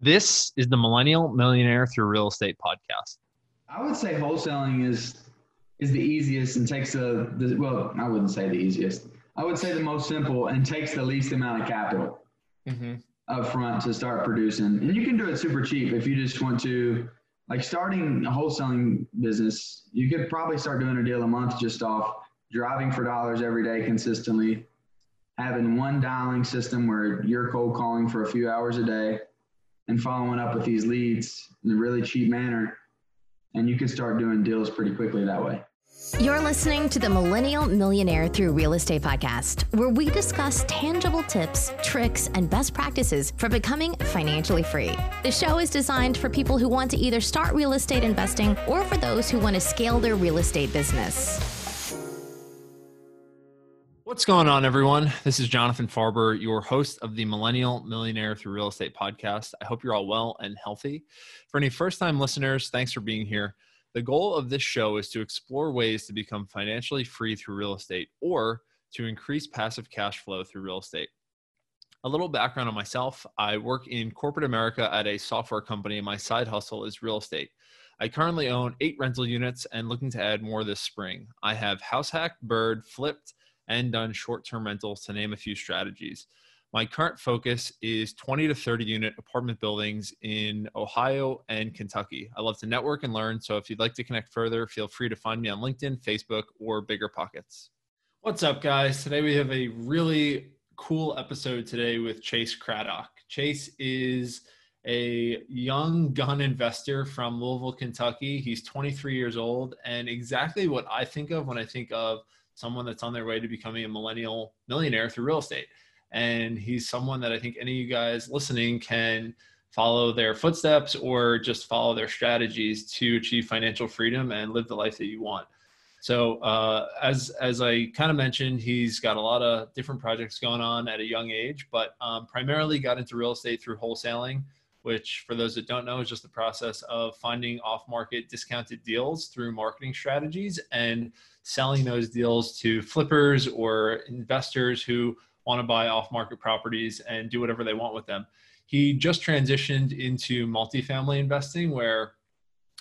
This is the Millennial Millionaire Through Real Estate podcast. I would say wholesaling is is the easiest and takes the, the well, I wouldn't say the easiest. I would say the most simple and takes the least amount of capital mm-hmm. up front to start producing. And you can do it super cheap if you just want to like starting a wholesaling business, you could probably start doing a deal a month just off driving for dollars every day consistently, having one dialing system where you're cold calling for a few hours a day and following up with these leads in a really cheap manner. And you can start doing deals pretty quickly that way. You're listening to the Millennial Millionaire Through Real Estate podcast, where we discuss tangible tips, tricks, and best practices for becoming financially free. The show is designed for people who want to either start real estate investing or for those who want to scale their real estate business. What's going on, everyone? This is Jonathan Farber, your host of the Millennial Millionaire Through Real Estate podcast. I hope you're all well and healthy. For any first time listeners, thanks for being here. The goal of this show is to explore ways to become financially free through real estate or to increase passive cash flow through real estate. A little background on myself I work in corporate America at a software company, my side hustle is real estate. I currently own eight rental units and looking to add more this spring. I have house hacked, BRRRR'd, flipped, and done short term rentals, to name a few strategies. My current focus is 20 to 30 unit apartment buildings in Ohio and Kentucky. I love to network and learn, so if you'd like to connect further, feel free to find me on LinkedIn, Facebook, or Bigger Pockets. What's up, guys? Today we have a really cool episode today with Chase Craddock. Chase is a young gun investor from Louisville, Kentucky. He's 23 years old, and exactly what I think of when I think of someone that's on their way to becoming a millennial millionaire through real estate. And he's someone that I think any of you guys listening can follow their footsteps or just follow their strategies to achieve financial freedom and live the life that you want. So uh, as as I kind of mentioned, he's got a lot of different projects going on at a young age, but um, primarily got into real estate through wholesaling, which for those that don't know is just the process of finding off-market discounted deals through marketing strategies and selling those deals to flippers or investors who want to buy off market properties and do whatever they want with them. He just transitioned into multifamily investing where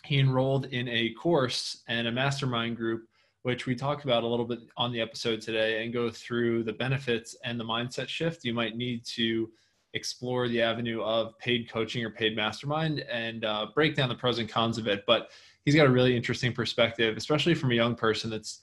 he enrolled in a course and a mastermind group which we talked about a little bit on the episode today and go through the benefits and the mindset shift you might need to explore the avenue of paid coaching or paid mastermind and uh, break down the pros and cons of it but he's got a really interesting perspective, especially from a young person that's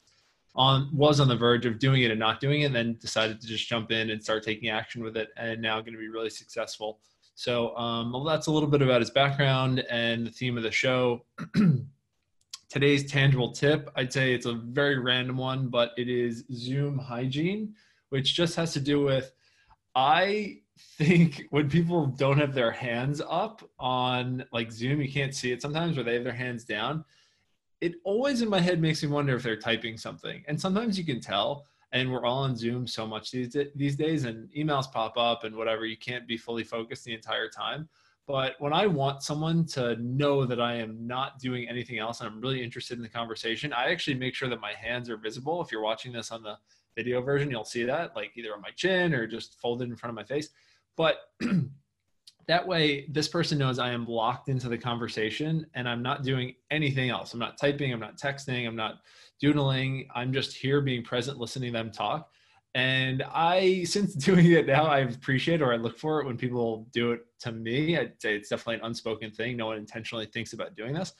on was on the verge of doing it and not doing it, and then decided to just jump in and start taking action with it, and now going to be really successful. So um, well, that's a little bit about his background and the theme of the show. Today's tangible tip, I'd say it's a very random one, but it is Zoom hygiene, which just has to do with I think when people don't have their hands up on like Zoom, you can't see it sometimes, where they have their hands down. It always in my head makes me wonder if they're typing something. And sometimes you can tell. And we're all on Zoom so much these these days, and emails pop up and whatever. You can't be fully focused the entire time. But when I want someone to know that I am not doing anything else and I'm really interested in the conversation, I actually make sure that my hands are visible. If you're watching this on the video version, you'll see that like either on my chin or just folded in front of my face. But that way, this person knows I am locked into the conversation and I'm not doing anything else. I'm not typing, I'm not texting, I'm not doodling. I'm just here being present, listening to them talk. And I, since doing it now, I appreciate or I look for it when people do it to me. I'd say it's definitely an unspoken thing. No one intentionally thinks about doing this.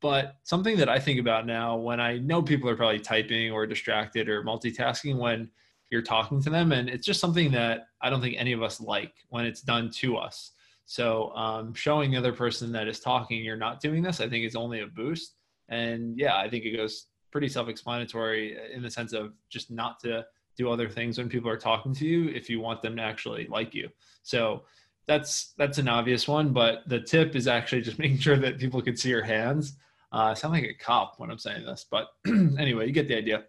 But something that I think about now when I know people are probably typing or distracted or multitasking when you're talking to them and it's just something that i don't think any of us like when it's done to us. So um, showing the other person that is talking you're not doing this i think is only a boost. And yeah i think it goes pretty self-explanatory in the sense of just not to do other things when people are talking to you if you want them to actually like you. So that's that's an obvious one but the tip is actually just making sure that people can see your hands uh, I sound like a cop when i'm saying this but anyway you get the idea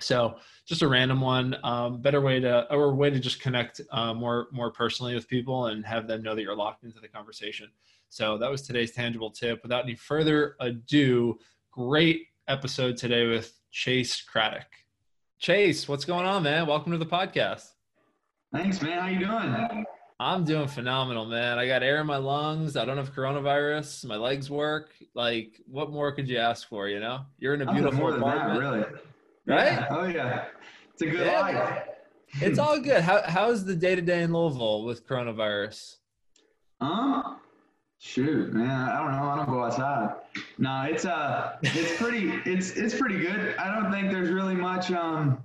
so just a random one, um, better way to or way to just connect uh, more more personally with people and have them know that you're locked into the conversation. So that was today's tangible tip. Without any further ado, great episode today with Chase Craddock. Chase, what's going on, man? Welcome to the podcast. Thanks, man. How you doing? I'm doing phenomenal, man. I got air in my lungs. I don't have coronavirus. My legs work. Like, what more could you ask for? You know, you're in a beautiful more than that, really. right? Yeah. Oh yeah, it's a good Yeah, life. It's all good. How how's the day to day in Louisville with coronavirus? Um, shoot, man, I don't know. I don't go outside. No, it's uh, it's pretty, it's it's pretty good. I don't think there's really much. Um,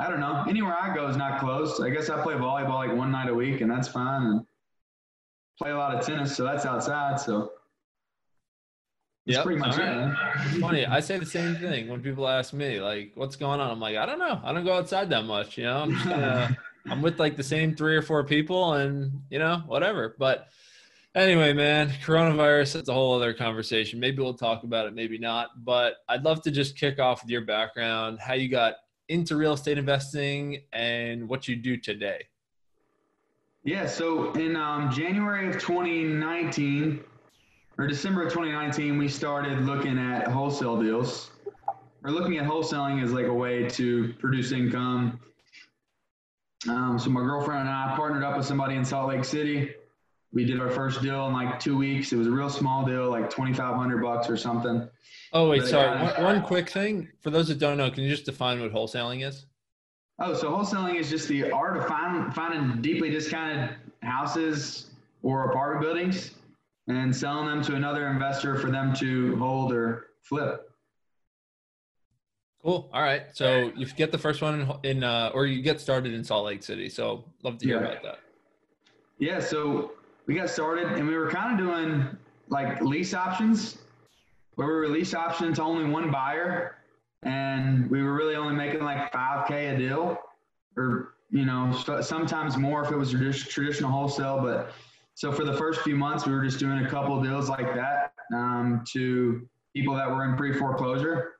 I don't know. Anywhere I go is not close. I guess I play volleyball like one night a week, and that's fine. And play a lot of tennis, so that's outside. So Yep, pretty much it. right. It's funny. I say the same thing when people ask me, like, what's going on? I'm like, I don't know. I don't go outside that much. You know, I'm just gonna, I'm with like the same three or four people and, you know, whatever. But anyway, man, coronavirus, that's a whole other conversation. Maybe we'll talk about it, maybe not. But I'd love to just kick off with your background, how you got into real estate investing and what you do today. Yeah, so in um, January of 2019, or December of 2019, we started looking at wholesale deals. We're looking at wholesaling as like a way to produce income. Um, so my girlfriend and I partnered up with somebody in Salt Lake City. We did our first deal in like two weeks. It was a real small deal, like 2,500 bucks or something. Oh, wait, But, sorry. uh, One, one quick thing for those that don't know, can you just define what wholesaling is? Oh, so wholesaling is just the art of find, finding deeply discounted houses or apartment buildings and selling them to another investor for them to hold or flip. Cool. All right. So you get the first one in, in uh, or you get started in Salt Lake City. So love to hear Yeah. about that. Yeah, so we got started and we were kind of doing like lease options where we were lease option to only one buyer and we were really only making like 5k a deal or you know sometimes more if it was traditional wholesale but so for the first few months we were just doing a couple deals like that um, to people that were in pre-foreclosure.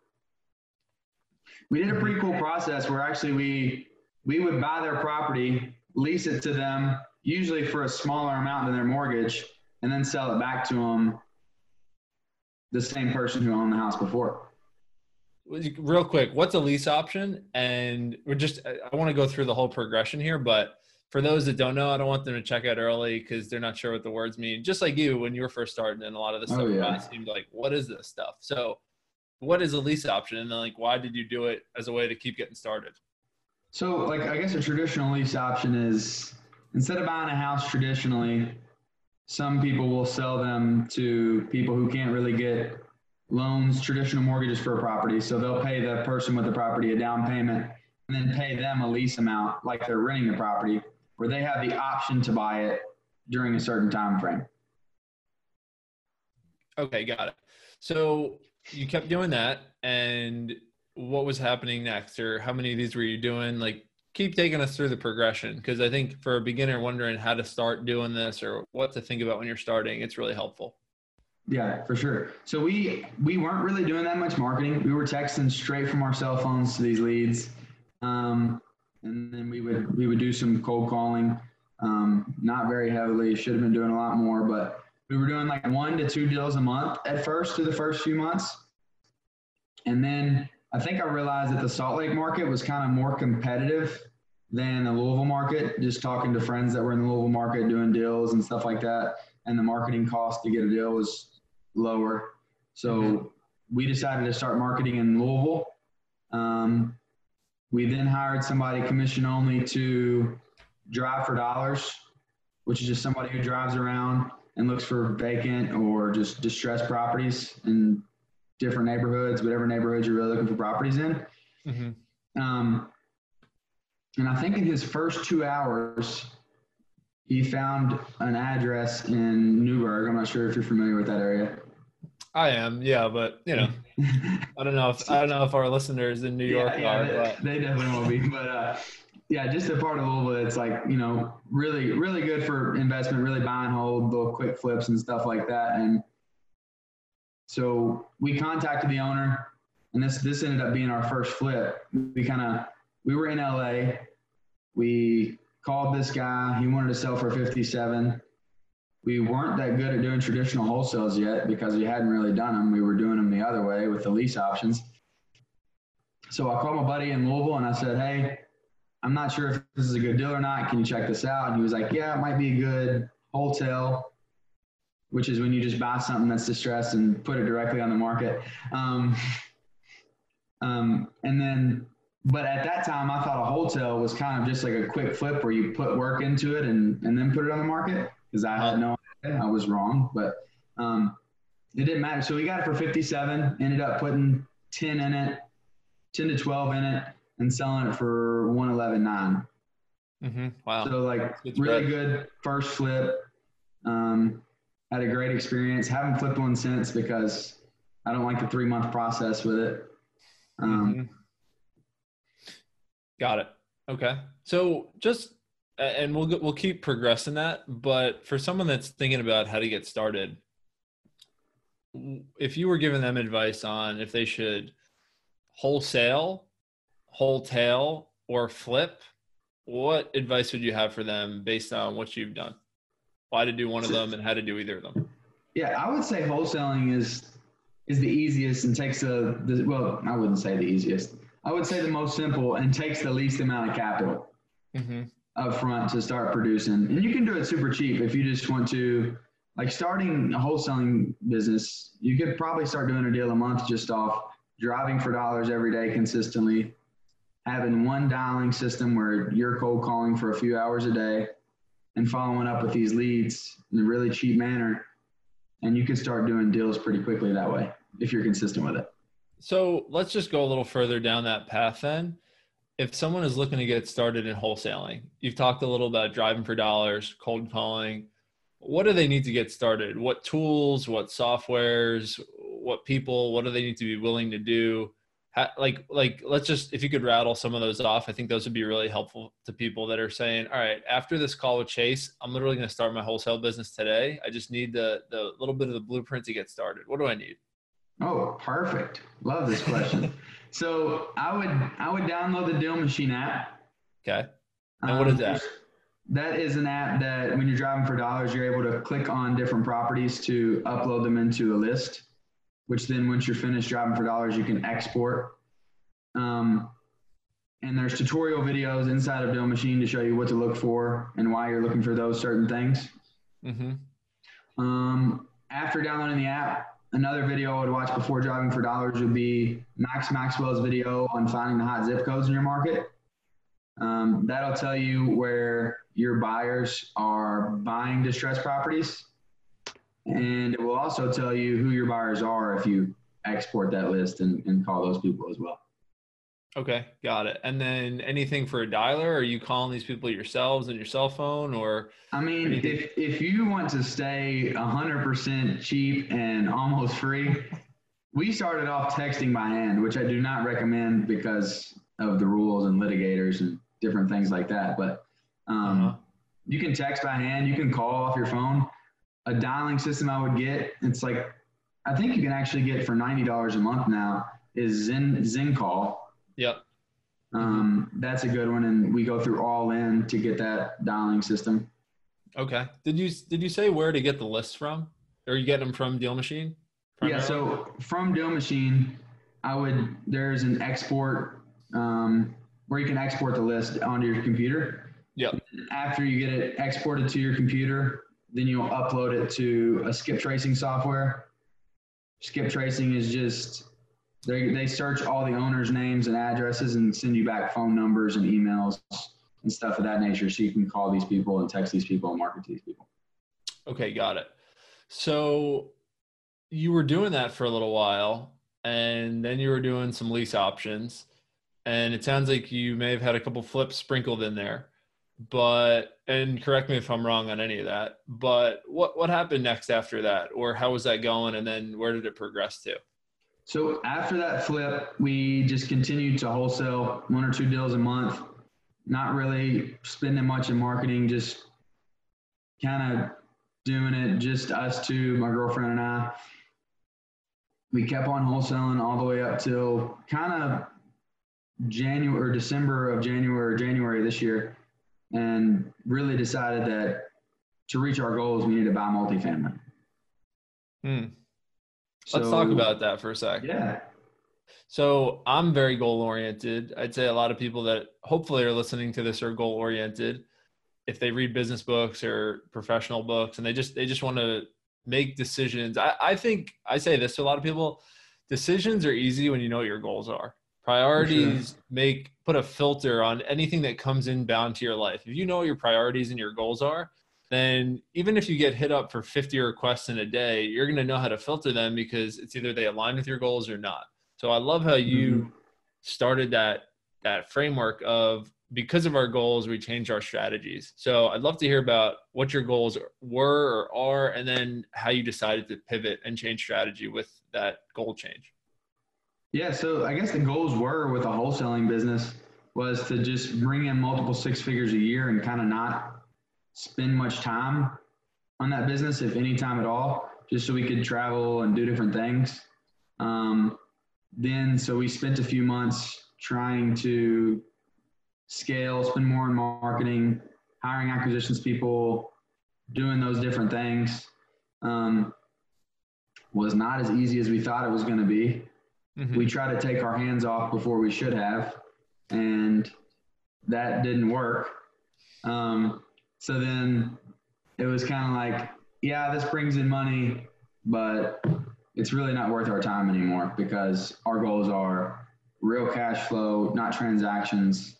We did a pretty cool process where actually we we would buy their property lease it to them usually for a smaller amount than their mortgage and then sell it back to them the same person who owned the house before Real quick, what's a lease option? And we're just, I- want to go through the whole progression here, but for those that don't know, I don't want them to check out early because they're not sure what the words mean. Just like you, when you were first starting, and a lot of this Oh, stuff yeah. seemed like, what is this stuff? So, what is a lease option? And then, like, why did you do it as a way to keep getting started? So, like, I guess a traditional lease option is instead of buying a house traditionally, some people will sell them to people who can't really get loans, traditional mortgages for a property. So they'll pay the person with the property a down payment and then pay them a lease amount like they're renting the property, where they have the option to buy it during a certain time frame. Okay, got it. So you kept doing that, and what was happening next, or how many of these were you doing? Like, keep taking us through the progression, because I think for a beginner wondering how to start doing this or what to think about when you're starting, it's really helpful. Yeah, for sure. So we we weren't really doing that much marketing. We were texting straight from our cell phones to these leads, um, and then we would we would do some cold calling. Um, not very heavily. Should have been doing a lot more, but we were doing like one to two deals a month at first through the first few months, and then I think I realized that the Salt Lake market was kind of more competitive than the Louisville market. Just talking to friends that were in the Louisville market doing deals and stuff like that, and the marketing cost to get a deal was lower. So we decided to start marketing in Louisville. Um, we then hired somebody commission only to drive for dollars, which is just somebody who drives around and looks for vacant or just distressed properties in different neighborhoods, whatever neighborhoods you're really looking for properties in. Mm-hmm. Um, and I think in his first two hours, he found an address in Newburg. I'm not sure if you're familiar with that area. I am, yeah, but you know, I don't know if I don't know if our listeners in New York yeah, are, they, but they definitely will be. But uh, yeah, just a part of Louisville that's like you know really really good for investment, really buy and hold, little quick flips and stuff like that. And so we contacted the owner, and this this ended up being our first flip. We kind of we were in LA. We called this guy. He wanted to sell for 57. We weren't that good at doing traditional wholesales yet because we hadn't really done them. We were doing them the other way with the lease options. So I called my buddy in Louisville and I said, "Hey, I'm not sure if this is a good deal or not. Can you check this out? And he was like, Yeah, it might be a good wholesale, which is when you just buy something that's distressed and put it directly on the market. Um, um, and then, but at that time, I thought a wholesale was kind of just like a quick flip where you put work into it and, and then put it on the market because I had no idea. I was wrong, but um, it didn't matter. So we got it for 57, ended up putting 10 in it, 10 to 12 in it, and selling it for 111.9. Mm-hmm. Wow. So like really good first flip. Um, had a great experience. Haven't flipped one since because I don't like the three month process with it. Um, mm-hmm. Got it. Okay. So just and we'll we'll keep progressing that. But for someone that's thinking about how to get started, if you were giving them advice on if they should wholesale, wholesale, or flip, what advice would you have for them based on what you've done? Why to do one of them and how to do either of them? Yeah, I would say wholesaling is is the easiest and takes a the well, I wouldn't say the easiest. I would say the most simple and takes the least amount of capital mm-hmm. up front to start producing. And you can do it super cheap if you just want to like starting a wholesaling business, you could probably start doing a deal a month just off driving for dollars every day consistently, having one dialing system where you're cold calling for a few hours a day and following up with these leads in a really cheap manner. And you can start doing deals pretty quickly that way if you're consistent with it. So let's just go a little further down that path then. If someone is looking to get started in wholesaling, you've talked a little about driving for dollars, cold calling. What do they need to get started? What tools, what softwares, what people, what do they need to be willing to do? How, like, like, let's just, if you could rattle some of those off, I think those would be really helpful to people that are saying, all right, after this call with Chase, I'm literally going to start my wholesale business today. I just need the, the little bit of the blueprint to get started. What do I need? Oh, perfect. Love this question. so I would I would download the Deal Machine app. Okay. And what is um, that? That is an app that when you're driving for dollars, you're able to click on different properties to upload them into a list, which then once you're finished driving for dollars, you can export. Um, and there's tutorial videos inside of Deal Machine to show you what to look for and why you're looking for those certain things. Mm-hmm. Um, after downloading the app, Another video I would watch before driving for dollars would be Max Maxwell's video on finding the hot zip codes in your market. Um, that'll tell you where your buyers are buying distressed properties. And it will also tell you who your buyers are if you export that list and, and call those people as well. Okay, got it. And then anything for a dialer? Are you calling these people yourselves on your cell phone or? I mean, if, if you want to stay 100% cheap and almost free, we started off texting by hand, which I do not recommend because of the rules and litigators and different things like that. But um, uh-huh. you can text by hand, you can call off your phone. A dialing system I would get, it's like, I think you can actually get for $90 a month now is Zen, XenCall. Um, that's a good one, and we go through all in to get that dialing system. Okay. Did you did you say where to get the lists from? Or you get them from Deal Machine? Primarily? Yeah. So from Deal Machine, I would there's an export um, where you can export the list onto your computer. Yep. After you get it exported to your computer, then you'll upload it to a skip tracing software. Skip tracing is just they, they search all the owners' names and addresses and send you back phone numbers and emails and stuff of that nature. So you can call these people and text these people and market to these people. Okay, got it. So you were doing that for a little while and then you were doing some lease options. And it sounds like you may have had a couple flips sprinkled in there but and correct me if i'm wrong on any of that but what what happened next after that? Or how was that going? And then where did it progress to so after that flip, we just continued to wholesale one or two deals a month, not really spending much in marketing, just kind of doing it just us two, my girlfriend and I. We kept on wholesaling all the way up till kind of January or December of January or January this year, and really decided that to reach our goals, we needed to buy multifamily. Hmm. Hmm. Let's talk about that for a sec. Yeah. So I'm very goal oriented. I'd say a lot of people that hopefully are listening to this are goal oriented. If they read business books or professional books and they just they just want to make decisions. I, I think I say this to a lot of people. Decisions are easy when you know what your goals are. Priorities sure. make put a filter on anything that comes inbound to your life. If you know what your priorities and your goals are, then even if you get hit up for 50 requests in a day, you're going to know how to filter them because it's either they align with your goals or not. So I love how you mm-hmm. started that that framework of because of our goals, we change our strategies. So I'd love to hear about what your goals were or are, and then how you decided to pivot and change strategy with that goal change. Yeah, so I guess the goals were with a wholesaling business was to just bring in multiple six figures a year and kind of not spend much time on that business, if any time at all, just so we could travel and do different things. Um, then, so we spent a few months trying to scale, spend more in marketing, hiring acquisitions people, doing those different things um, was not as easy as we thought it was going to be. Mm-hmm. We tried to take our hands off before we should have, and that didn't work. Um, so then it was kind of like, yeah, this brings in money, but it's really not worth our time anymore because our goals are real cash flow, not transactions,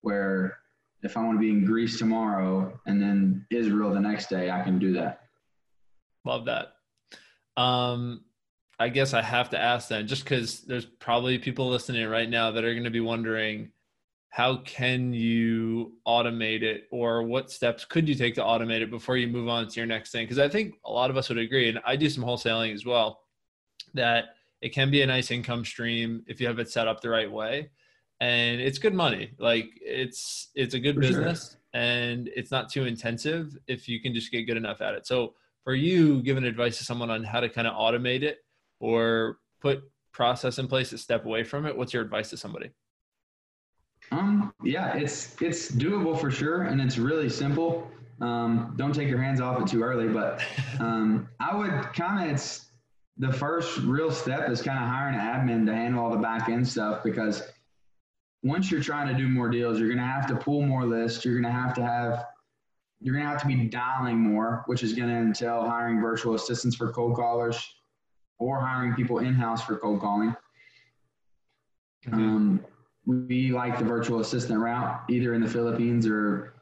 where if I want to be in Greece tomorrow and then Israel the next day, I can do that. Love that. Um, I guess I have to ask then, just because there's probably people listening right now that are going to be wondering, how can you automate it, or what steps could you take to automate it before you move on to your next thing? Because I think a lot of us would agree, and I do some wholesaling as well, that it can be a nice income stream if you have it set up the right way and it's good money. Like it's it's a good for business sure. and it's not too intensive if you can just get good enough at it. So for you, giving advice to someone on how to kind of automate it or put process in place to step away from it, what's your advice to somebody? Um, yeah, it's it's doable for sure, and it's really simple. Um, don't take your hands off it too early, but um, I would kind of it's the first real step is kind of hiring an admin to handle all the back end stuff because once you're trying to do more deals, you're going to have to pull more lists. You're going to have to have, you're going to have to be dialing more, which is going to entail hiring virtual assistants for cold callers or hiring people in house for cold calling. Mm-hmm. Um, we like the virtual assistant route, either in the Philippines or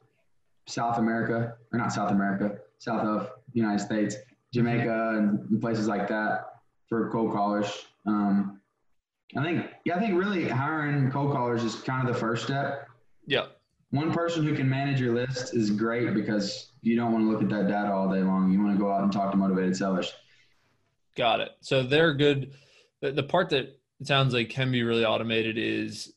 South America, or not South America, south of the United States, Jamaica, and places like that for cold callers. Um, I think, yeah, I think really hiring cold callers is kind of the first step. Yeah. One person who can manage your list is great because you don't want to look at that data all day long. You want to go out and talk to motivated sellers. Got it. So they're good. The, the part that sounds like can be really automated is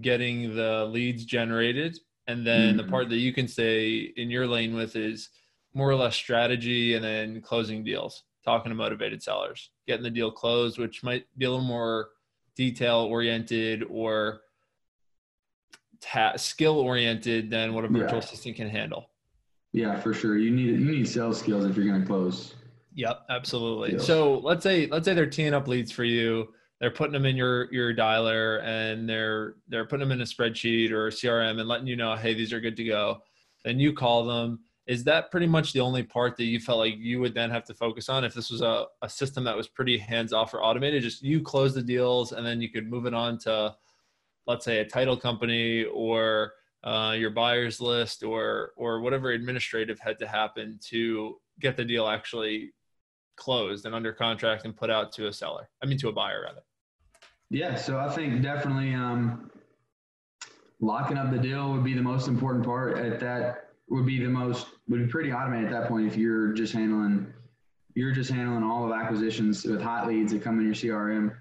getting the leads generated. And then mm-hmm. the part that you can stay in your lane with is more or less strategy and then closing deals, talking to motivated sellers, getting the deal closed, which might be a little more detail oriented or ta- skill oriented than what a virtual yeah. assistant can handle. Yeah, for sure. You need you need sales skills if you're going to close. Yep, absolutely. Deals. So let's say let's say they're teeing up leads for you. They're putting them in your your dialer and they're they're putting them in a spreadsheet or a CRM and letting you know, hey, these are good to go. Then you call them. Is that pretty much the only part that you felt like you would then have to focus on if this was a, a system that was pretty hands off or automated? Just you close the deals and then you could move it on to let's say a title company or uh, your buyers list or or whatever administrative had to happen to get the deal actually closed and under contract and put out to a seller. I mean to a buyer rather yeah so i think definitely um, locking up the deal would be the most important part at that would be the most would be pretty automated at that point if you're just handling you're just handling all of acquisitions with hot leads that come in your CRM.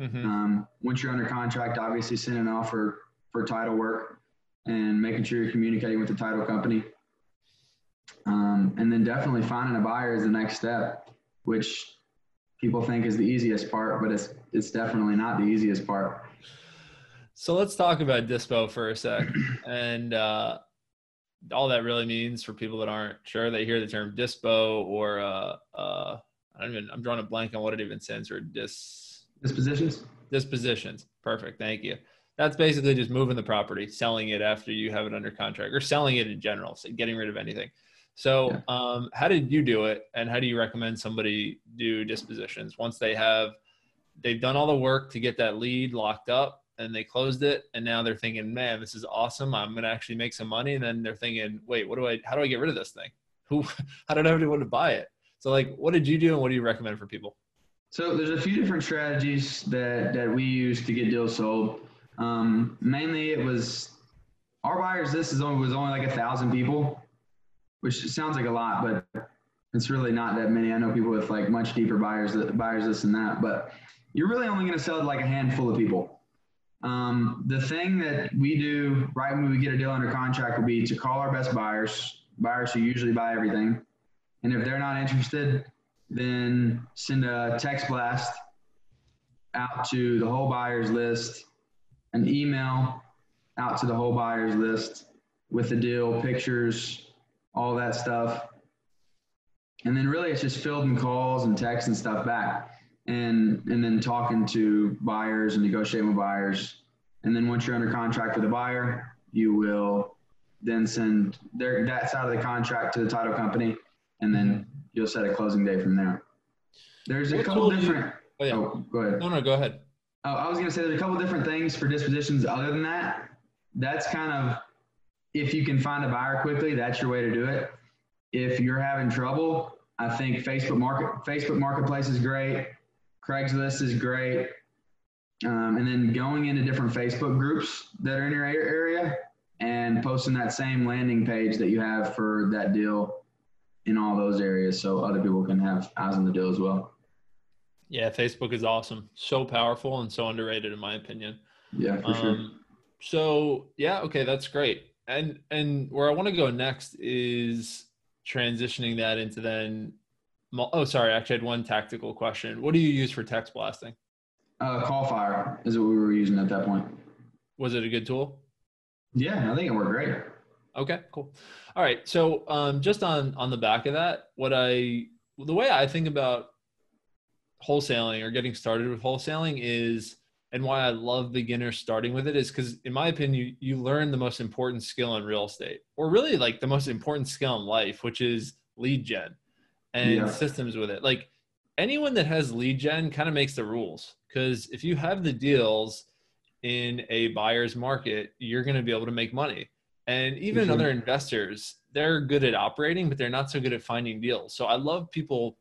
Mm-hmm. Um, once you're under contract, obviously sending off for for title work and making sure you're communicating with the title company. Um, and then definitely finding a buyer is the next step, which people think is the easiest part, but it's it's definitely not the easiest part. So let's talk about Dispo for a sec. and uh, all that really means for people that aren't sure, they hear the term dispo or uh, uh, I don't even. I'm drawing a blank on what it even stands for. Dis dispositions. Dispositions. Perfect. Thank you. That's basically just moving the property, selling it after you have it under contract, or selling it in general, so getting rid of anything. So, yeah. um, how did you do it, and how do you recommend somebody do dispositions once they have they've done all the work to get that lead locked up and they closed it, and now they're thinking, "Man, this is awesome! I'm going to actually make some money." And then they're thinking, "Wait, what do I? How do I get rid of this thing? Who? How did I want to buy it?" So, like, what did you do, and what do you recommend for people? So, there's a few different strategies that that we use to get deals sold. Um, mainly, it was our buyers. This is only was only like a thousand people, which sounds like a lot, but it's really not that many. I know people with like much deeper buyers, buyers this and that, but you're really only going to sell to like a handful of people. Um, the thing that we do right when we get a deal under contract will be to call our best buyers, buyers who usually buy everything, and if they're not interested, then send a text blast out to the whole buyers list an email out to the whole buyers list with the deal, pictures, all that stuff. And then really it's just fielding calls and texts and stuff back and and then talking to buyers and negotiating with buyers. And then once you're under contract with a buyer, you will then send their that side of the contract to the title company and then you'll set a closing date from there. There's a what couple different you, oh, yeah. oh, go ahead. No, no, go ahead. Oh, I was going to say there's a couple different things for dispositions other than that. That's kind of if you can find a buyer quickly, that's your way to do it. If you're having trouble, I think Facebook market Facebook Marketplace is great. Craigslist is great. Um, and then going into different Facebook groups that are in your area and posting that same landing page that you have for that deal in all those areas so other people can have eyes on the deal as well. Yeah, Facebook is awesome. So powerful and so underrated in my opinion. Yeah, for um, sure. So yeah, okay, that's great. And and where I want to go next is transitioning that into then oh sorry, I actually had one tactical question. What do you use for text blasting? Uh, Callfire is what we were using at that point. Was it a good tool? Yeah, I think it worked great. Okay, cool. All right. So um, just on on the back of that, what I the way I think about wholesaling or getting started with wholesaling is and why I love beginners starting with it is because, in my opinion, you, you learn the most important skill in real estate, or really like the most important skill in life, which is lead gen and yeah. systems with it. Like anyone that has lead gen kind of makes the rules because if you have the deals in a buyer's market, you're going to be able to make money. And even mm-hmm. other investors, they're good at operating, but they're not so good at finding deals. So I love people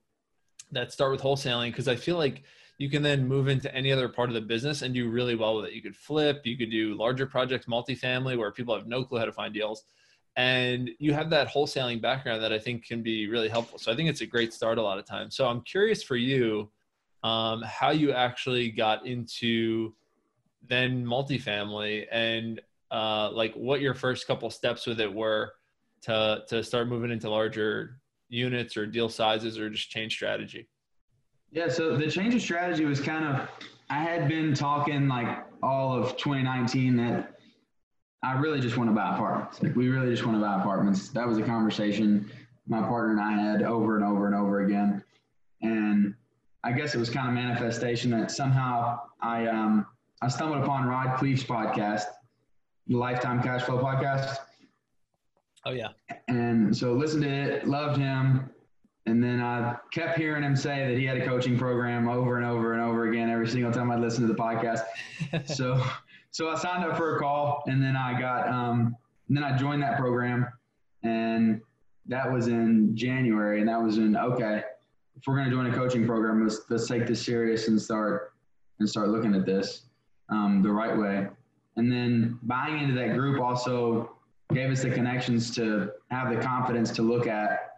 that start with wholesaling because I feel like you can then move into any other part of the business and do really well with it. You could flip, you could do larger projects, multifamily, where people have no clue how to find deals. And you have that wholesaling background that I think can be really helpful. So I think it's a great start a lot of times. So I'm curious for you um, how you actually got into then multifamily and uh, like what your first couple steps with it were to to start moving into larger units or deal sizes or just change strategy? Yeah, so the change of strategy was kind of, I had been talking like all of 2019 that I really just want to buy apartments. Like we really just want to buy apartments. That was a conversation my partner and I had over and over and over again. And I guess it was kind of manifestation that somehow I um, I stumbled upon Rod Khleif's podcast, the Lifetime Cash Flow podcast. Oh yeah. And so listened to it, loved him, and then I kept hearing him say that he had a coaching program over and over and over again every single time I listened to the podcast. so so I signed up for a call, and then I got um, then I joined that program, and that was in January, and that was in okay. If we're going to join a coaching program, let's let's take this serious and start and start looking at this um, the right way. And then buying into that group also gave us the connections to have the confidence to look at,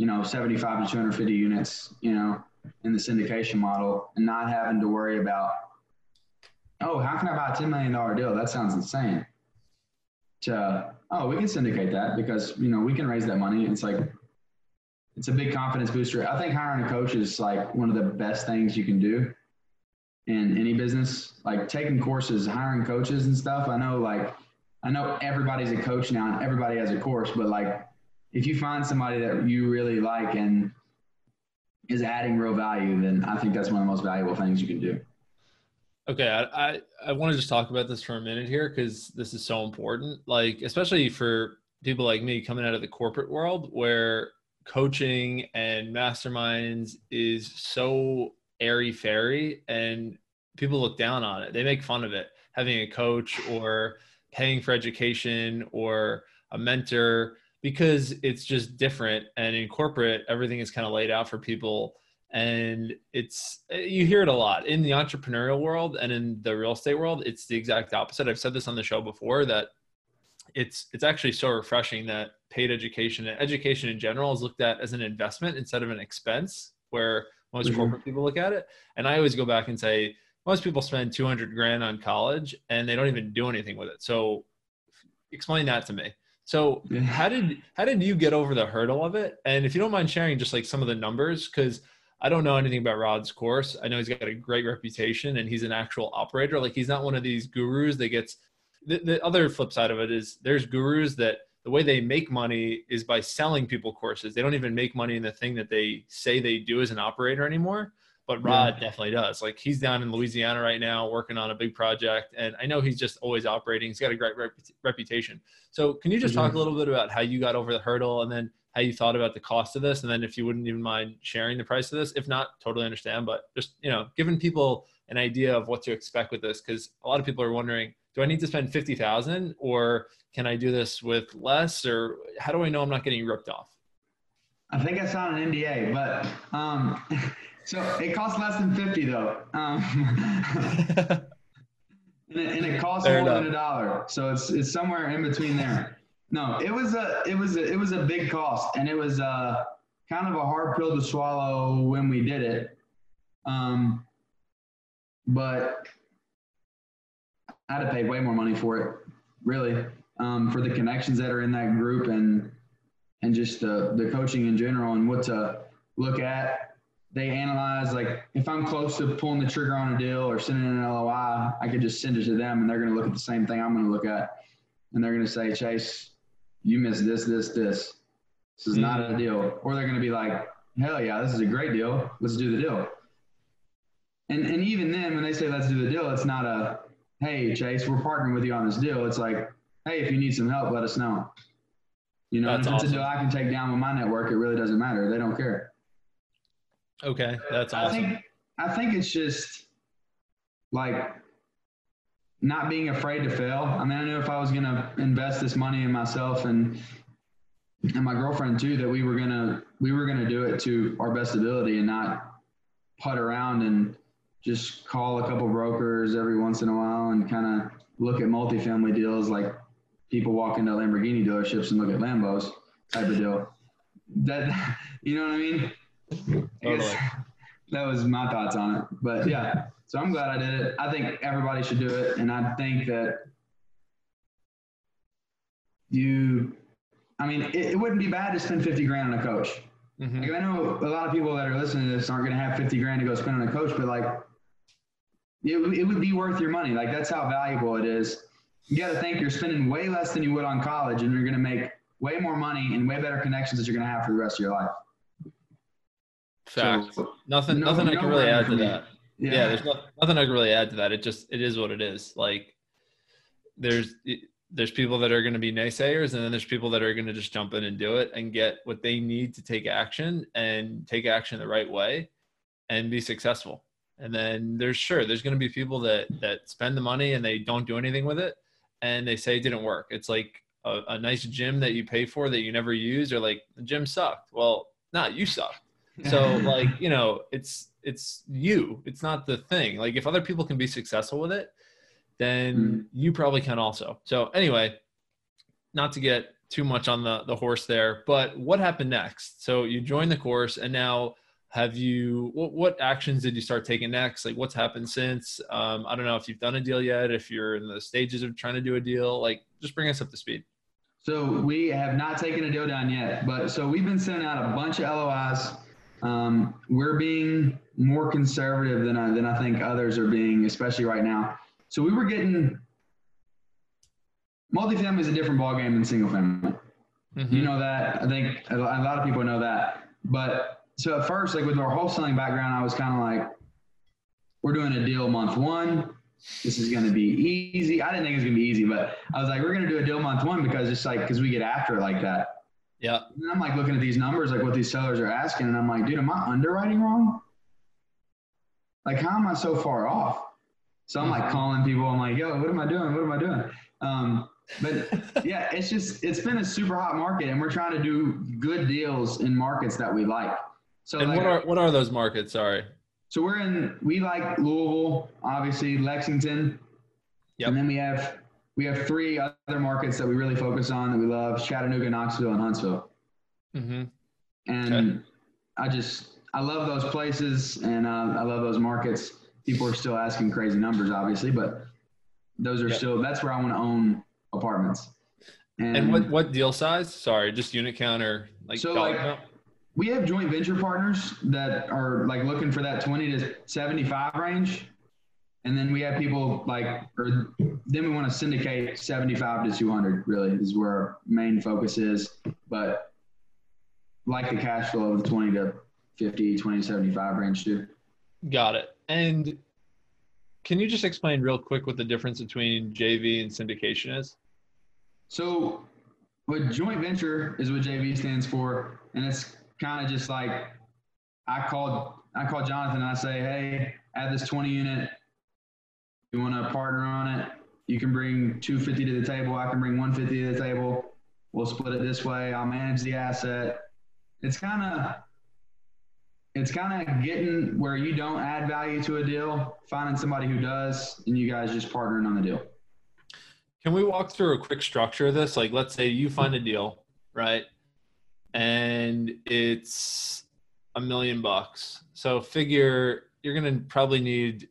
you know, 75 to 250 units, you know, in the syndication model and not having to worry about, oh, how can I buy a $10 million deal? That sounds insane. To, oh, we can syndicate that because, you know, we can raise that money. It's like, it's a big confidence booster. I think hiring a coach is like one of the best things you can do in any business. Like taking courses, hiring coaches and stuff. I know like I know everybody's a coach now and everybody has a course, but like if you find somebody that you really like and is adding real value, then I think that's one of the most valuable things you can do. Okay, I, I, I want to just talk about this for a minute here because this is so important. Like, especially for people like me coming out of the corporate world where coaching and masterminds is so airy fairy and people look down on it. They make fun of it, having a coach or paying for education or a mentor because it's just different. And in corporate, everything is kind of laid out for people. And it's, you hear it a lot in the entrepreneurial world and in the real estate world. It's the exact opposite. I've said this on the show before that it's, it's actually so refreshing that paid education and education in general is looked at as an investment instead of an expense where most mm-hmm. corporate people look at it. And I always go back and say, most people spend 200 grand on college and they don't even do anything with it. So explain that to me. So how did how did you get over the hurdle of it? And if you don't mind sharing just like some of the numbers, because I don't know anything about Rod's course. I know he's got a great reputation and he's an actual operator. Like he's not one of these gurus that gets the, the other flip side of it is there's gurus that the way they make money is by selling people courses. They don't even make money in the thing that they say they do as an operator anymore but Rod yeah. definitely does. Like he's down in Louisiana right now working on a big project, and I know he's just always operating. He's got a great rep- reputation. So, can you just mm-hmm. talk a little bit about how you got over the hurdle, and then how you thought about the cost of this, and then if you wouldn't even mind sharing the price of this? If not, totally understand. But just you know, giving people an idea of what to expect with this, because a lot of people are wondering, do I need to spend fifty thousand, or can I do this with less, or how do I know I'm not getting ripped off? I think I signed an NDA, but um, So it costs less than fifty though, um, and, it, and, it, costs Fair more enough. than a dollar. So it's it's somewhere in between there. No, it was a it was a, it was a big cost, and it was uh, kind of a hard pill to swallow when we did it. Um, but I had to pay way more money for it, really, um, for the connections that are in that group and and just the the coaching in general and what to look at they analyze like if I'm close to pulling the trigger on a deal or sending an LOI, I could just send it to them and they're going to look at the same thing I'm going to look at, and they're going to say, Chase, you missed this, this, this. This is mm-hmm. not a mm-hmm. deal. Or they're going to be like, hell yeah, this is a great deal. Let's do the deal. And and even then, when they say let's do the deal, it's not a hey Chase, we're partnering with you on this deal. It's like, hey, if you need some help, let us know. You know, if it's awesome. a deal I can take down with my network, it really doesn't matter. They don't care. Okay, that's awesome. I think I think it's just like not being afraid to fail. I mean, I knew if I was going to invest this money in myself and and my girlfriend too, that we were gonna we were gonna do it to our best ability and not putt around and just call a couple brokers every once in a while and kind of look at multifamily deals like people walk into Lamborghini dealerships and look at Lambos type of deal. That you know what I mean? Totally. that was my thoughts on it. But yeah, so I'm glad I did it. I think everybody should do it, and I think that you, I mean, it, it wouldn't be bad to spend 50 grand on a coach. Mm-hmm. Like I know a lot of people that are listening to this aren't going to have 50 grand to go spend on a coach, but like, it, it would be worth your money. Like that's how valuable it is. You got to think you're spending way less than you would on college, and you're going to make way more money and way better connections that you're going to have for the rest of your life. Fact. So, nothing. No, nothing I can really add to that. Yeah. yeah, there's no, nothing I can really add to that. It just it is what it is. Like there's there's people that are going to be naysayers, and then there's people that are going to just jump in and do it and get what they need to take action and take action the right way and be successful. And then there's sure there's going to be people that that spend the money and they don't do anything with it, and they say it didn't work. It's like a, a nice gym that you pay for that you never use, or like the gym sucked. Well, not you sucked so like, you know, it's it's you. It's not the thing. Like if other people can be successful with it, then mm. you probably can also. So anyway, not to get too much on the the horse there, but what happened next? So you joined the course and now have you what, what actions did you start taking next like what's happened since um, i don't know if you've done a deal yet if you're in the stages of trying to do a deal like just bring us up to speed so we have not taken a deal down yet but so we've been sending out a bunch of LOIs um, we're being more conservative than I, than I think others are being, especially right now. So we were getting multifamily is a different ballgame than single family. Mm-hmm. You know that. I think a lot of people know that. But so at first, like with our wholesaling background, I was kind of like, we're doing a deal month one. This is going to be easy. I didn't think it was going to be easy, but I was like, we're going to do a deal month one because it's like, because we get after it like that. Yeah. And I'm like looking at these numbers, like what these sellers are asking, and I'm like, dude, am I underwriting wrong? Like, how am I so far off? So I'm like mm-hmm. calling people. I'm like, yo, what am I doing? What am I doing? Um, but yeah, it's just it's been a super hot market, and we're trying to do good deals in markets that we like. So and like, what are what are those markets? Sorry. So we're in we like Louisville, obviously Lexington, yep. and then we have we have three other markets that we really focus on that we love: Chattanooga, Knoxville, and Huntsville. Mm-hmm. And okay. I just I love those places, and uh, I love those markets. People are still asking crazy numbers, obviously, but those are yep. still that's where I want to own apartments. And, and, what what deal size? Sorry, just unit count or like so like count? we have joint venture partners that are like looking for that 20 to 75 range and then we have people like, or then we want to syndicate 75 to 200 really is where our main focus is. But like the cash flow of the 20 to 50, 20 to 75 range too. Got it. And can you just explain real quick what the difference between JV and syndication is? So, what joint venture is what JV stands for, and it's kind of just like I called I called Jonathan and I say, hey, add this 20 unit you want to partner on it, you can bring 250 to the table. I can bring 150 to the table. We'll split it this way. I'll manage the asset. It's kind of it's kind of getting where you don't add value to a deal, finding somebody who does, and you guys just partnering on the deal. Can we walk through a quick structure of this? Like, let's say you find a deal, right? And it's a million bucks. So figure you're going to probably need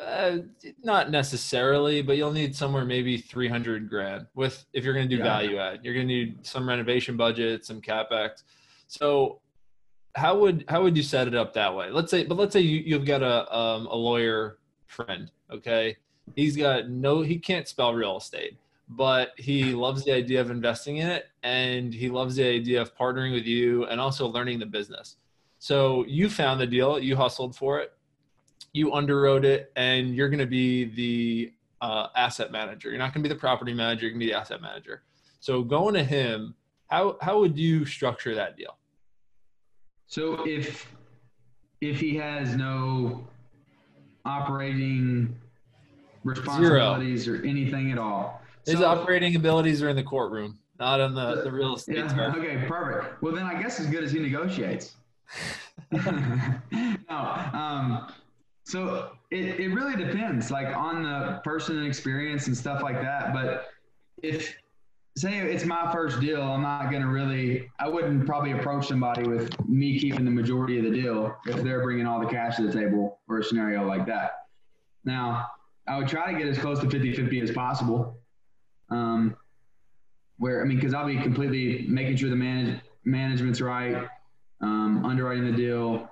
uh, not necessarily, but you'll need somewhere maybe 300 grand with if you're going to do yeah. value add. You're going to need some renovation budget, some capex. So how would how would you set it up that way? Let's say, but let's say you, you've got a um, a lawyer friend. Okay, he's got no he can't spell real estate, but he loves the idea of investing in it, and he loves the idea of partnering with you and also learning the business. So you found the deal, you hustled for it you underwrote it and you're going to be the uh, asset manager. You're not going to be the property manager. You're going to be the asset manager. So going to him, how how would you structure that deal? So if if he has no operating responsibilities Zero. or anything at all, his so, operating abilities are in the courtroom, not on the, the real estate. Yeah, okay, perfect. Well, then I guess as good as he negotiates. no, um, so it, it really depends, like on the person and experience and stuff like that. But if say it's my first deal, I'm not going to really, I wouldn't probably approach somebody with me keeping the majority of the deal if they're bringing all the cash to the table for a scenario like that. Now, I would try to get as close to 50 50 as possible. Um, where, I mean, because I'll be completely making sure the manage, management's right, um, underwriting the deal,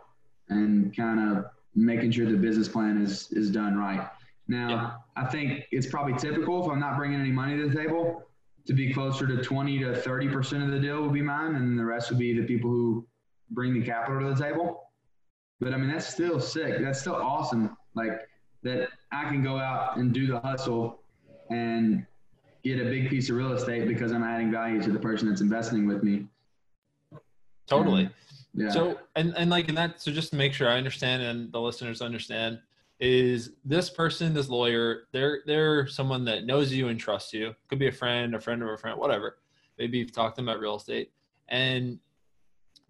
and kind of making sure the business plan is is done right. Now, yeah. I think it's probably typical if I'm not bringing any money to the table to be closer to 20 to 30 percent of the deal will be mine, and the rest will be the people who bring the capital to the table. But I mean, that's still sick. That's still awesome. Like that, I can go out and do the hustle and get a big piece of real estate because I'm adding value to the person that's investing with me. Totally. Yeah. So and and like in that, so just to make sure I understand and the listeners understand, is this person, this lawyer, they're they're someone that knows you and trusts you. Could be a friend, a friend of a friend, whatever. Maybe you've talked to them about real estate, and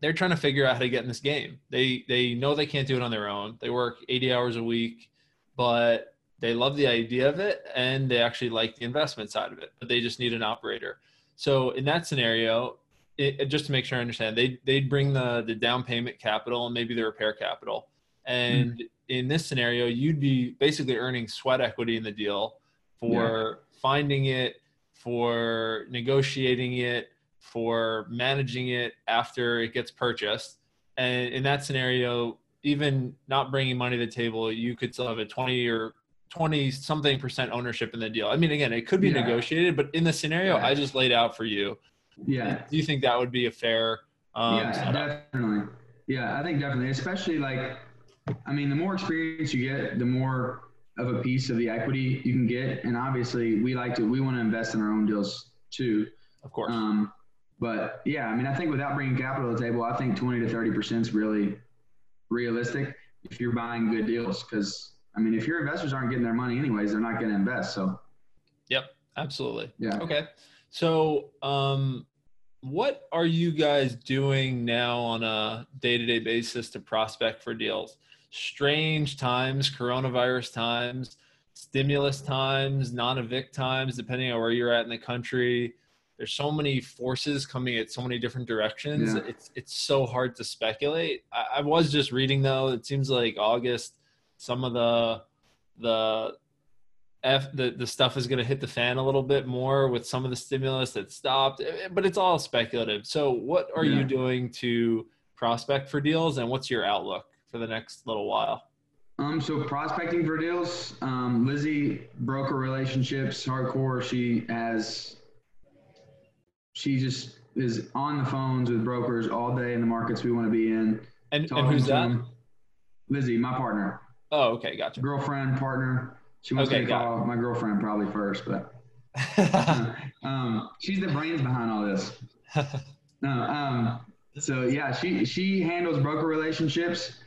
they're trying to figure out how to get in this game. They they know they can't do it on their own. They work 80 hours a week, but they love the idea of it and they actually like the investment side of it, but they just need an operator. So in that scenario, it, just to make sure I understand, they they'd bring the the down payment capital and maybe the repair capital, and mm. in this scenario, you'd be basically earning sweat equity in the deal for yeah. finding it, for negotiating it, for managing it after it gets purchased, and in that scenario, even not bringing money to the table, you could still have a twenty or 20 something percent ownership in the deal. I mean, again, it could be yeah. negotiated, but in the scenario yeah. I just laid out for you, yeah. Do you think that would be a fair? Um, yeah, setup? definitely. Yeah, I think definitely, especially like I mean, the more experience you get, the more of a piece of the equity you can get. And obviously, we like to we want to invest in our own deals too. Of course. Um, but yeah, I mean, I think without bringing capital to the table, I think 20 to 30 percent is really realistic if you're buying good deals. Because I mean, if your investors aren't getting their money anyways, they're not going to invest. So. Yep. Absolutely. Yeah. Okay. So, um, what are you guys doing now on a day-to-day basis to prospect for deals? Strange times, coronavirus times, stimulus times, non-evict times, depending on where you're at in the country. There's so many forces coming at so many different directions. Yeah. It's it's so hard to speculate. I, I was just reading though. It seems like August, some of the the F the, the stuff is going to hit the fan a little bit more with some of the stimulus that stopped, eh, eh, but it's all speculative. So, what are yeah. you doing to prospect for deals, and what's your outlook for the next little while? Um, so prospecting for deals, um, Lizzie broker relationships hardcore. She has, she just is on the phones with brokers all day in the markets we want to be in. And, and who's that? Them. Lizzie, my partner. Oh, okay, gotcha. Girlfriend, partner. She wants okay, to call it. my girlfriend probably first, but um, she's the brains behind all this. No, um, so yeah, she she handles broker relationships.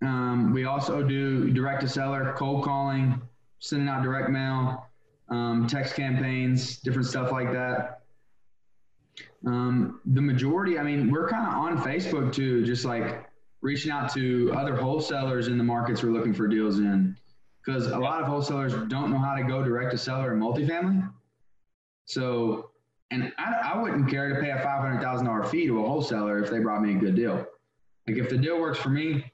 Um, we also do direct to seller, cold calling, sending out direct mail, um, text campaigns, different stuff like that. Um, the majority, I mean, we're kind of on Facebook too, just like reaching out to other wholesalers in the markets we're looking for deals in because a lot of wholesalers don't know how to go direct to seller in multifamily. So, and I, I wouldn't care to pay a five hundred thousand dollar fee to a wholesaler if they brought me a good deal. Like if the deal works for me,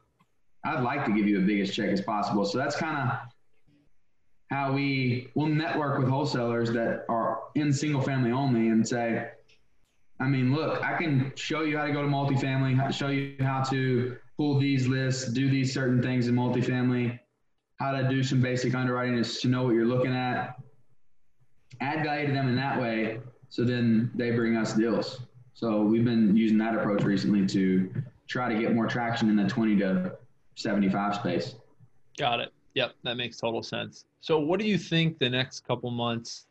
I'd like to give you the biggest check as possible. So that's kind of how we will network with wholesalers that are in single family only and say, I mean, look, I can show you how to go to multifamily, show you how to pull these lists, do these certain things in multifamily how to do some basic underwriting is to know what you're looking at, add value to them in that way. So then they bring us deals. So we've been using that approach recently to try to get more traction in the 20 to 75 space. Got it. Yep, that makes total sense. So what do you think the next couple months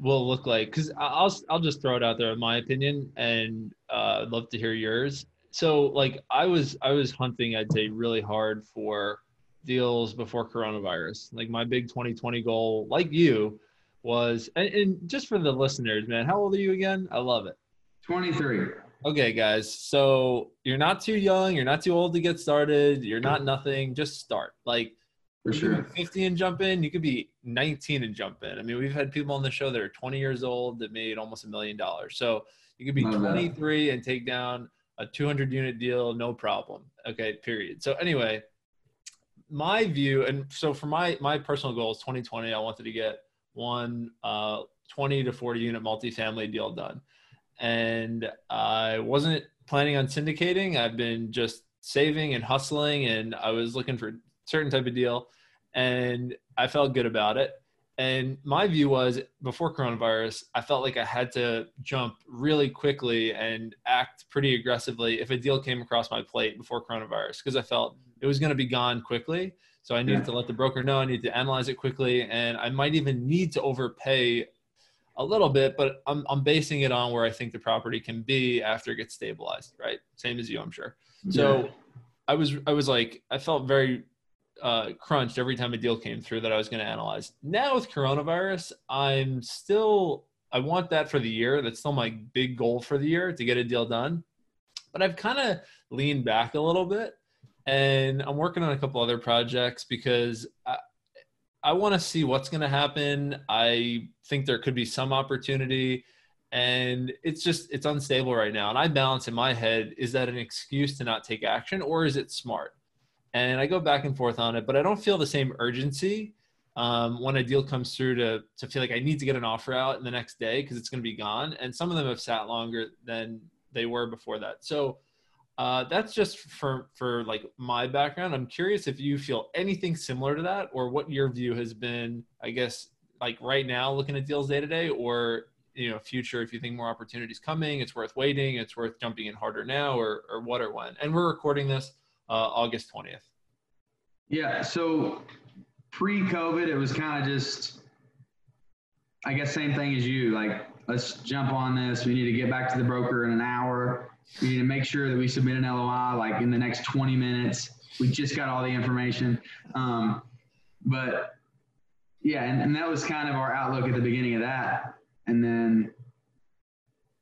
will look like? Because I'll I'll just throw it out there in my opinion, and uh, I'd love to hear yours. So like I was I was hunting I'd say really hard for deals before coronavirus. Like my big 2020 goal, like you, was and, and, just for the listeners, man, how old are you again? I love it. 23. Okay, guys. So you're not too young, you're not too old to get started, you're not nothing, just start. Like for sure. 50 and jump in, you could be 19 and jump in. I mean, we've had people on the show that are 20 years old that made almost a million dollars. So you could be love 23 that. and take down a 200 unit deal, no problem. Okay, period. So anyway, my view, and so for my my personal goals, 2020, I wanted to get one uh, 20 to 40 unit multifamily deal done, and I wasn't planning on syndicating. I've been just saving and hustling, and I was looking for a certain type of deal, and I felt good about it. And my view was before coronavirus, I felt like I had to jump really quickly and act pretty aggressively if a deal came across my plate before coronavirus because I felt it was going to be gone quickly. So I needed yeah. to let the broker know. I need to analyze it quickly, and I might even need to overpay a little bit, but I'm I'm basing it on where I think the property can be after it gets stabilized. Right, same as you, I'm sure. So yeah. I was I was like I felt very uh, crunched every time a deal came through that I was going to analyze. Now with coronavirus, I'm still I want that for the year. That's still my big goal for the year to get a deal done. But I've kind of leaned back a little bit and I'm working on a couple other projects because I, I want to see what's going to happen. I think there could be some opportunity and it's just it's unstable right now. And i balance in my head is that an excuse to not take action or is it smart? And i go back and forth on it but i don't feel the same urgency um, when a deal comes through to to feel like i need to get an offer out in the next day because it's going to be gone. And some of them have sat longer than they were before that. So uh, that's just for for like my background. I'm curious if you feel anything similar to that, or what your view has been. I guess like right now, looking at deals day to day, or you know, future. If you think more opportunities coming, it's worth waiting. It's worth jumping in harder now, or or what or when. And we're recording this uh, August 20th. Yeah. So pre-COVID, it was kind of just, I guess, same thing as you. Like, let's jump on this. We need to get back to the broker in an hour. We need to make sure that we submit an LOI like in the next 20 minutes. We just got all the information. Um, but yeah, and, and that was kind of our outlook at the beginning of that. And then,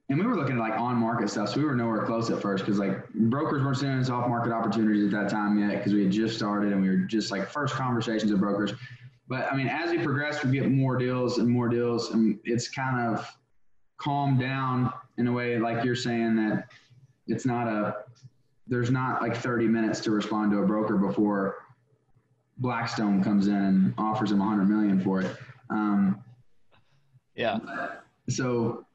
and we were looking at like on market stuff. So we were nowhere close at first because like brokers weren't seeing us off market opportunities at that time yet because we had just started and we were just like first conversations with brokers. But I mean, as we progress, we get more deals and more deals, and it's kind of calmed down in a way, like you're saying that it's not a there's not like 30 minutes to respond to a broker before Blackstone comes in and offers him 100 million for it. Um, yeah. So,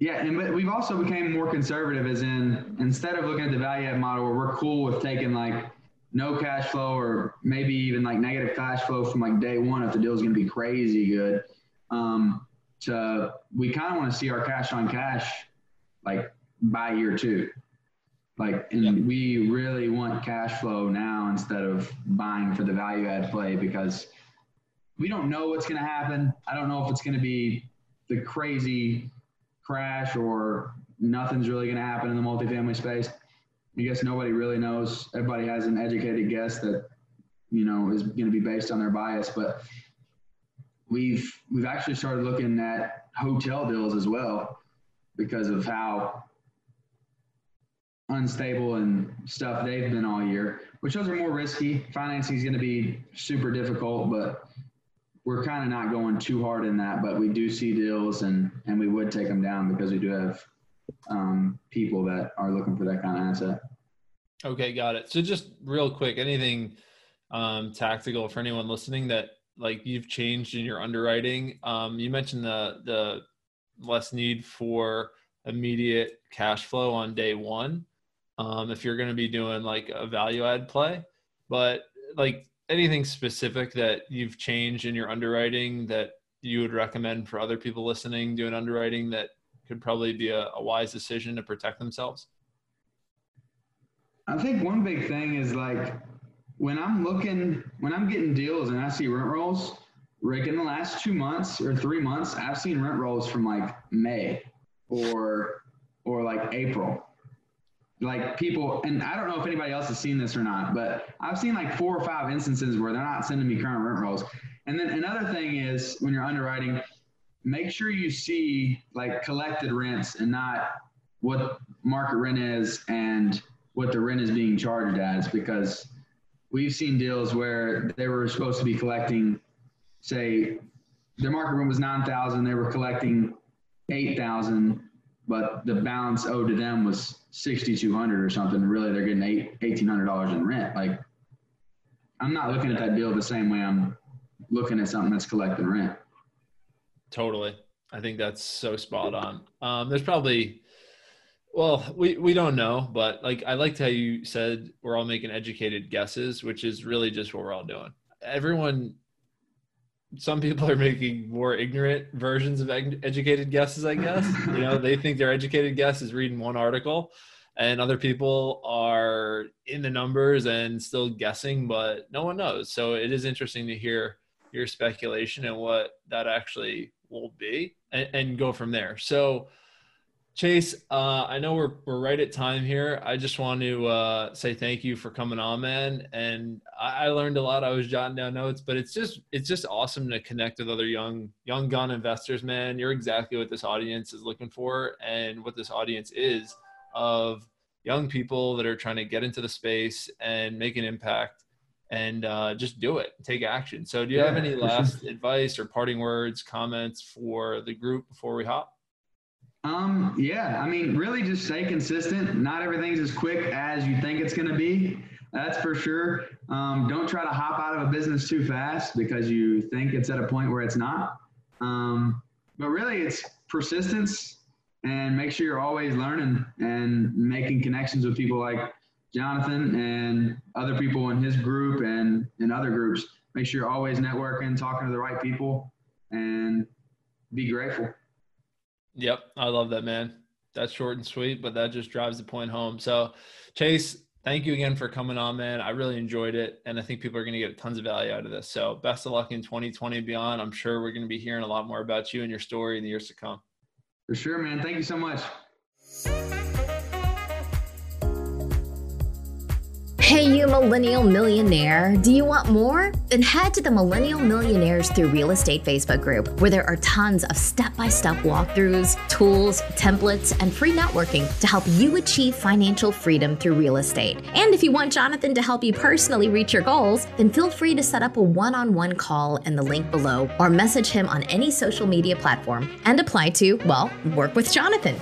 yeah, and but we've also became more conservative, as in instead of looking at the value add model where we're cool with taking like no cash flow or maybe even like negative cash flow from like day one if the deal is going to be crazy good. Um, to we kind of want to see our cash on cash like by year two. Like, and yep. we really want cash flow now instead of buying for the value add play because we don't know what's going to happen. I don't know if it's going to be the crazy crash or nothing's really going to happen in the multifamily space. I guess nobody really knows. Everybody has an educated guess that, you know, is going to be based on their bias. But we've we've actually started looking at hotel deals as well because of how unstable and stuff they've been all year, which those are more risky. Financing is going to be super difficult, but we're kind of not going too hard in that. But we do see deals, and and we would take them down because we do have um, people that are looking for that kind of asset. Okay, got it. So just real quick, anything um, tactical for anyone listening that like you've changed in your underwriting? Um, you mentioned the the less need for immediate cash flow on day one um, if you're going to be doing like a value add play. But like anything specific that you've changed in your underwriting that you would recommend for other people listening doing underwriting that could probably be a, a wise decision to protect themselves? I think one big thing is like when I'm looking, when I'm getting deals and I see rent rolls, Rick, in the last two months or three months, I've seen rent rolls from like May or or like April like people, and I don't know if anybody else has seen this or not, but I've seen like four or five instances where they're not sending me current rent rolls. And then another thing is when you're underwriting, make sure you see like collected rents and not what market rent is and what the rent is being charged as because we've seen deals where they were supposed to be collecting say their market rent was 9000 they were collecting 8000 but the balance owed to them was 6200 or something. Really they're getting eight, $1800 in rent. Like i'm not looking at that deal the same way i'm looking at something that's collecting rent. Totally. I think that's so spot on. Um, there's probably well we, we don't know but like i liked how you said we're all making educated guesses which is really just what we're all doing. Everyone some people are making more ignorant versions of educated guesses i guess. You know they think their educated guess is reading one article and other people are in the numbers and still guessing but no one knows. So it is interesting to hear your speculation and what that actually will be and, and go from there. So Chase, uh, I know we're we're right at time here. I just want to uh, say thank you for coming on, man. And I, I, learned a lot. I was jotting down notes, but it's just it's just awesome to connect with other young young gun investors, man. You're exactly what this audience is looking for, and what this audience is of young people that are trying to get into the space and make an impact and uh, just do it, take action. So, do you yeah, have any last sure. advice or parting words, comments for the group before we hop? Um, yeah, I mean, really just stay consistent. Not everything's as quick as you think it's going to be. That's for sure. Um, don't try to hop out of a business too fast because you think it's at a point where it's not. Um, but really, it's persistence and make sure you're always learning and making connections with people like Jonathan and other people in his group and in other groups. Make sure you're always networking, talking to the right people, and be grateful. Yep, I love that, man. That's short and sweet, but that just drives the point home. So, Chase, thank you again for coming on, man. I really enjoyed it. And I think people are going to get tons of value out of this. So best of luck in 2020 and beyond. I'm sure we're going to be hearing a lot more about you and your story in the years to come. For sure, man. Thank you so much. Hey, you millennial millionaire. Do you want more? Then head to the Millennial Millionaires Through Real Estate Facebook group, where there are tons of step by step walkthroughs, tools, templates, and free networking to help you achieve financial freedom through real estate. And if you want Jonathan to help you personally reach your goals, then feel free to set up a one on one call in the link below or message him on any social media platform and apply to, well, work with Jonathan.